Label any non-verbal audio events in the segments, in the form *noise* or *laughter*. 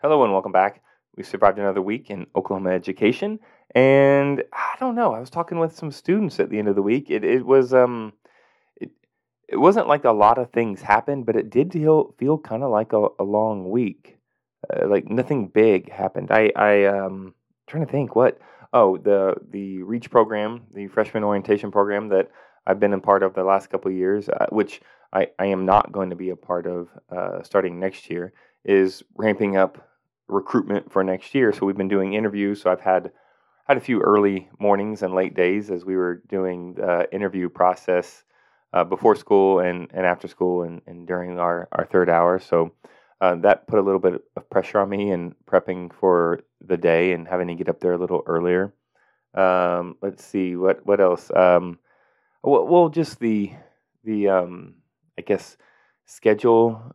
Hello and welcome back. We survived another week in Oklahoma education, and I don't know. I was talking with some students at the end of the week. It it was um, it it wasn't like a lot of things happened, but it did feel feel kind of like a, a long week. Uh, like nothing big happened. I I um trying to think what oh the the Reach program, the freshman orientation program that I've been a part of the last couple years, uh, which I I am not going to be a part of uh, starting next year, is ramping up recruitment for next year. So we've been doing interviews. So I've had had a few early mornings and late days as we were doing the interview process uh, before school and, and after school and, and during our, our third hour. So uh, that put a little bit of pressure on me in prepping for the day and having to get up there a little earlier. Um, let's see what what else. Um, well, well, just the the um, I guess schedule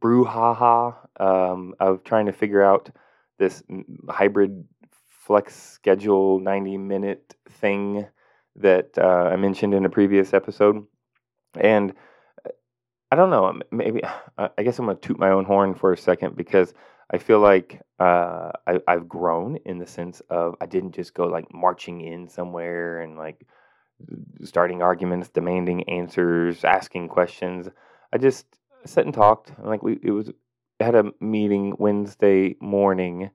brouhaha um, of trying to figure out this hybrid flex schedule 90 minute thing that uh, I mentioned in a previous episode. And uh, I don't know, maybe, I guess I'm going to toot my own horn for a second because I feel like uh, I, I've grown in the sense of I didn't just go like marching in somewhere and like starting arguments, demanding answers, asking questions. I just sat and talked. Like we, it was had a meeting Wednesday morning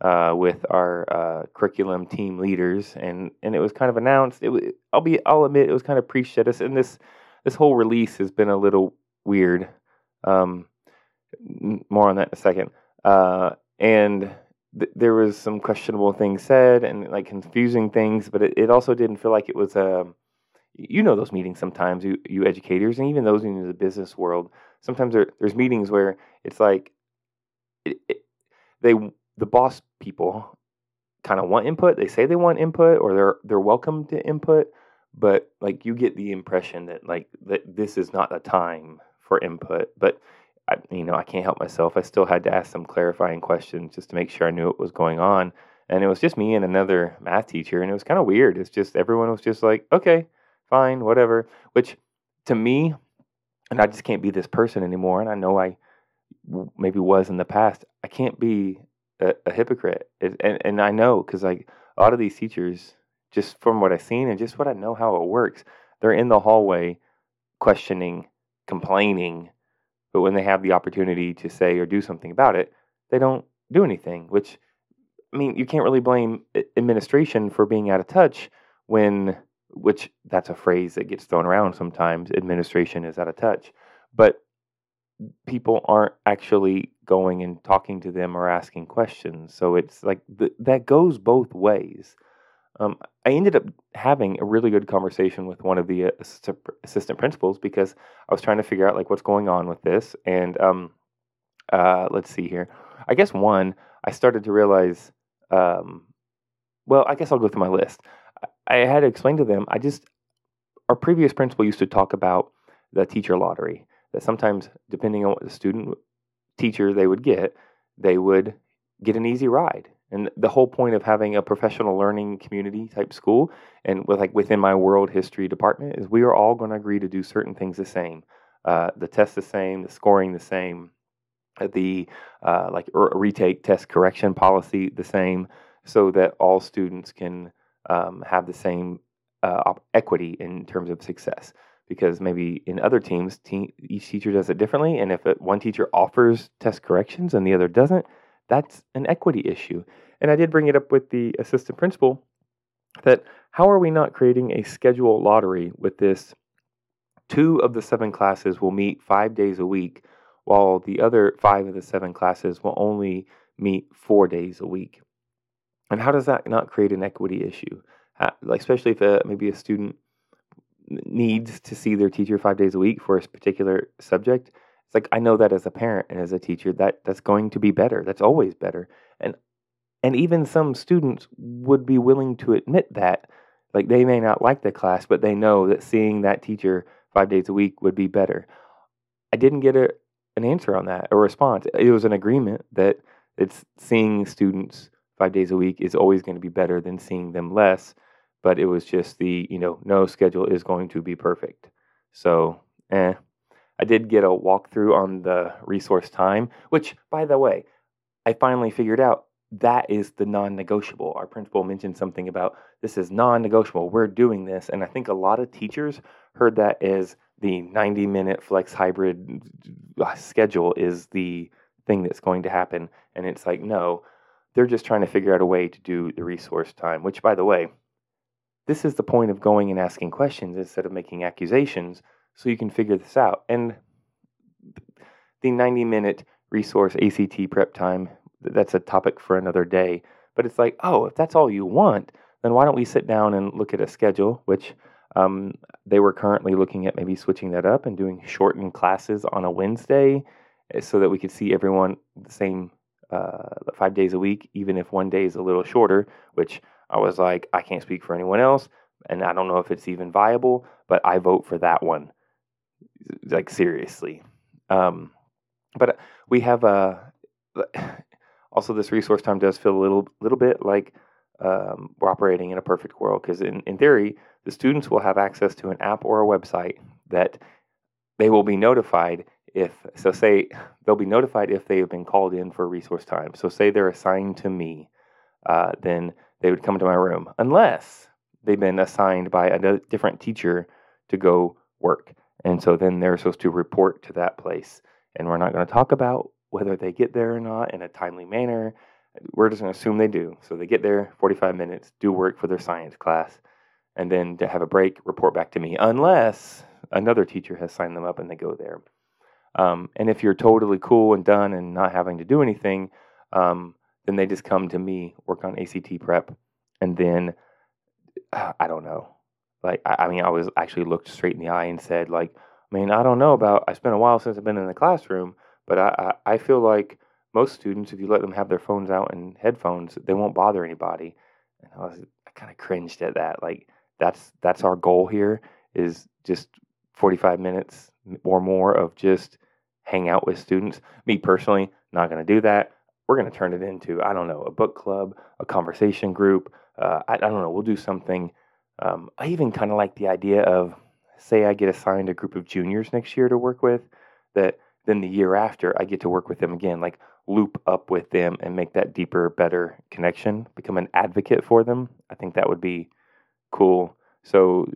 uh, with our uh, curriculum team leaders, and and it was kind of announced. It was, I'll be, I'll admit, it was kind of pre-shit and this this whole release has been a little weird. Um, more on that in a second. Uh, and th- there was some questionable things said and like confusing things, but it, it also didn't feel like it was a. You know those meetings sometimes, you, you educators, and even those in the business world sometimes there, there's meetings where it's like it, it, they the boss people kind of want input. They say they want input or they're they're welcome to input, but like you get the impression that like that this is not the time for input. But I, you know, I can't help myself. I still had to ask some clarifying questions just to make sure I knew what was going on. And it was just me and another math teacher, and it was kind of weird. It's just everyone was just like, okay, fine, whatever. Which to me and I just can't be this person anymore. And I know I maybe was in the past. I can't be a, a hypocrite, it, and and I know because like a lot of these teachers, just from what I've seen and just what I know how it works, they're in the hallway questioning, complaining, but when they have the opportunity to say or do something about it, they don't do anything. Which I mean, you can't really blame administration for being out of touch when which that's a phrase that gets thrown around sometimes. Administration is out of touch, but people aren't actually going and talking to them or asking questions. So it's like th- that goes both ways. Um, I ended up having a really good conversation with one of the assistant, assistant principals because I was trying to figure out like what's going on with this. And um, uh, let's see here. I guess one, I started to realize. Um, well, I guess I'll go through my list. I had to explain to them, I just, our previous principal used to talk about the teacher lottery, that sometimes, depending on what the student teacher they would get, they would get an easy ride. And the whole point of having a professional learning community type school, and with like within my world history department, is we are all going to agree to do certain things the same. Uh, the test the same, the scoring the same, uh, the uh, like retake test correction policy the same, so that all students can um, have the same uh, equity in terms of success. Because maybe in other teams, te- each teacher does it differently, and if it, one teacher offers test corrections and the other doesn't, that's an equity issue. And I did bring it up with the assistant principal that how are we not creating a schedule lottery with this? Two of the seven classes will meet five days a week, while the other five of the seven classes will only meet four days a week. And how does that not create an equity issue? like especially if a, maybe a student needs to see their teacher five days a week for a particular subject. It's like I know that as a parent and as a teacher that that's going to be better. That's always better. And and even some students would be willing to admit that like they may not like the class, but they know that seeing that teacher five days a week would be better. I didn't get a, an answer on that, a response. It was an agreement that it's seeing students five days a week is always going to be better than seeing them less. But it was just the, you know, no schedule is going to be perfect. So, eh. I did get a walkthrough on the resource time, which, by the way, I finally figured out that is the non negotiable. Our principal mentioned something about this is non negotiable. We're doing this. And I think a lot of teachers heard that as the 90 minute flex hybrid uh, schedule is the thing that's going to happen. And it's like, no, they're just trying to figure out a way to do the resource time, which, by the way, this is the point of going and asking questions instead of making accusations so you can figure this out. And the 90 minute resource ACT prep time, that's a topic for another day. But it's like, oh, if that's all you want, then why don't we sit down and look at a schedule, which um, they were currently looking at maybe switching that up and doing shortened classes on a Wednesday eh, so that we could see everyone the same uh, five days a week, even if one day is a little shorter, which I was like, I can't speak for anyone else, and I don't know if it's even viable, but I vote for that one. Like seriously. Um, but we have a *sighs* also this resource time does feel a little little bit like um, we're operating in a perfect world because in, in theory the students will have access to an app or a website that they will be notified if so say they'll be notified if they have been called in for resource time. So say they're assigned to me uh, then they would come to my room unless they've been assigned by a different teacher to go work. And so then they're supposed to report to that place. And we're not going to talk about whether they get there or not in a timely manner. We're just going to assume they do. So they get there 45 minutes do work for their science class and then to have a break report back to me unless another teacher has signed them up and they go there um, and if you're totally cool and done and not having to do anything, um, then they just come to me, work on ACT prep, and then uh, I don't know. Like I, I, mean, I was actually looked straight in the eye and said, like, I mean, I don't know about. It's been a while since I've been in the classroom, but I, I, I feel like most students, if you let them have their phones out and headphones, they won't bother anybody. And I was, I kind of cringed at that. Like that's that's our goal here is just 45 minutes or more of just hang out with students. Me personally, not going to do that. We're going to turn it into, I don't know, a book club, a conversation group. Uh, I, I, don't know, we'll do something. Um, I even kind of like the idea of, say, I get assigned a group of juniors next year to work with, that then the year after I get to work with them again, like loop up with them and make that deeper, better connection, become an advocate for them. I think that would be cool. So,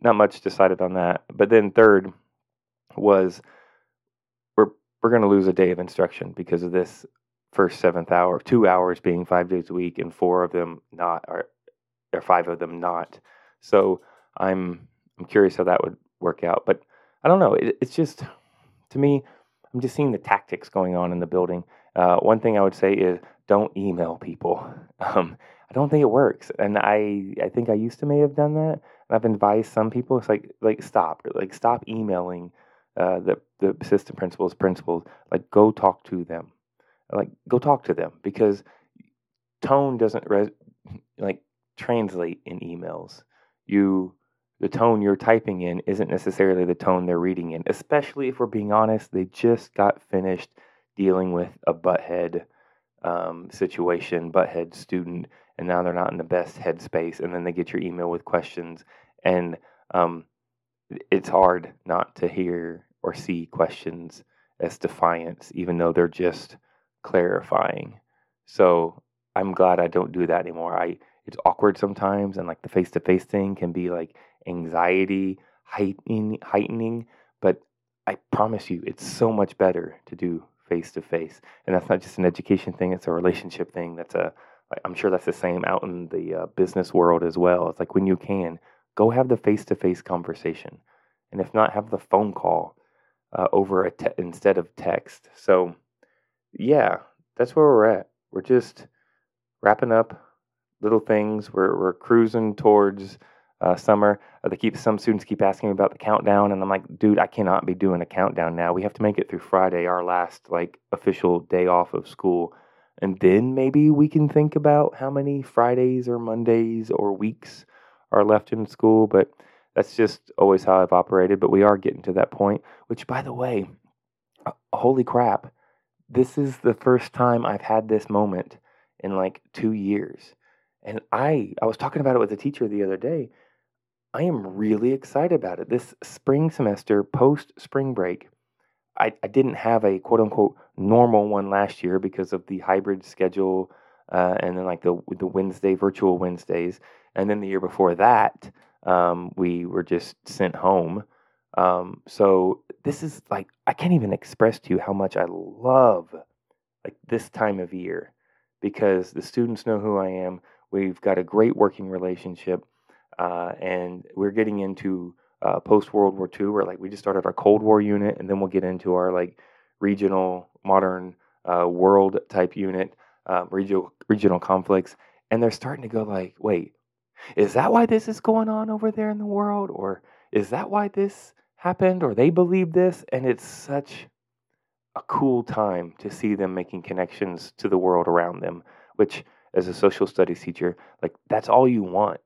not much decided on that. But then, third was we're going to lose a day of instruction because of this first seventh hour, two hours being five days a week, and four of them not, or, or five of them not. So I'm I'm curious how that would work out. But I don't know. It, it's just to me, I'm just seeing the tactics going on in the building. Uh, one thing I would say is don't email people. *laughs* Um, I don't think it works, and I I think I used to may have done that. And I've advised some people. It's like like stop, like stop emailing uh, the the assistant principals, principals, like go talk to them, like go talk to them because tone doesn't *laughs* like translate in emails. You the tone you're typing in isn't necessarily the tone they're reading in. Especially if we're being honest, they just got finished dealing with a butthead um, situation, butthead student, and now they're not in the best headspace. And then they get your email with questions, and um, it's hard not to hear or see questions as defiance, even though they're just clarifying. So I'm glad I don't do that anymore. I it's awkward sometimes, and like the face to face thing can be like anxiety heightening, heightening. But I promise you, it's so much better to do face to face, and that's not just an education thing; it's a relationship thing. That's a I'm sure that's the same out in the uh, business world as well. It's like when you can go have the face to face conversation, and if not, have the phone call uh, over a te- instead of text. So, yeah, that's where we're at. We're just wrapping up little things. We're we're cruising towards uh, summer. Uh, they keep some students keep asking me about the countdown, and I'm like, dude, I cannot be doing a countdown now. We have to make it through Friday, our last like official day off of school, and then maybe we can think about how many Fridays or Mondays or weeks are left in school. But that's just always how I've operated, but we are getting to that point, which, by the way, uh, holy crap, this is the first time I've had this moment in like two years. And I, I was talking about it with a teacher the other day. I am really excited about it. This spring semester, post spring break, I, I didn't have a quote unquote normal one last year because of the hybrid schedule uh, and then like the the Wednesday virtual Wednesdays, and then the year before that um, we were just sent home. Um, so this is like I can't even express to you how much I love like this time of year because the students know who I am. We've got a great working relationship, uh, and we're getting into uh, post World War II, where like we just started our Cold War unit, and then we'll get into our like regional modern uh, world type unit, um, regional regional conflicts, and they're starting to go like, wait, is that why this is going on over there in the world, or is that why this happened, or they believe this? And it's such a cool time to see them making connections to the world around them, which as a social studies teacher, like that's all you want.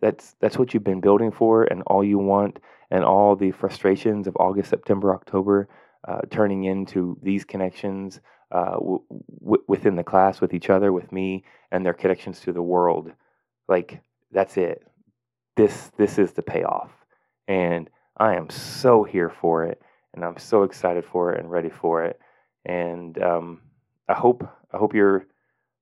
That's that's what you've been building for, and all you want, and all the frustrations of August, September, October, uh, turning into these connections uh, w- w- within the class, with each other, with me, and their connections to the world. Like that's it. This this is the payoff, and I am so here for it, and I'm so excited for it and ready for it, and um, I hope I hope you're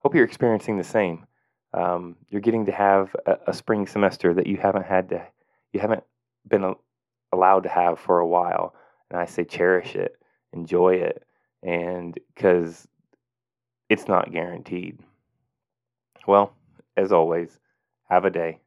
hope you're experiencing the same um, you're getting to have a, a, spring semester that you haven't had to, you haven't been a, allowed to have for a while. And I say cherish it, enjoy it, and because it's not guaranteed. Well, as always, have a day.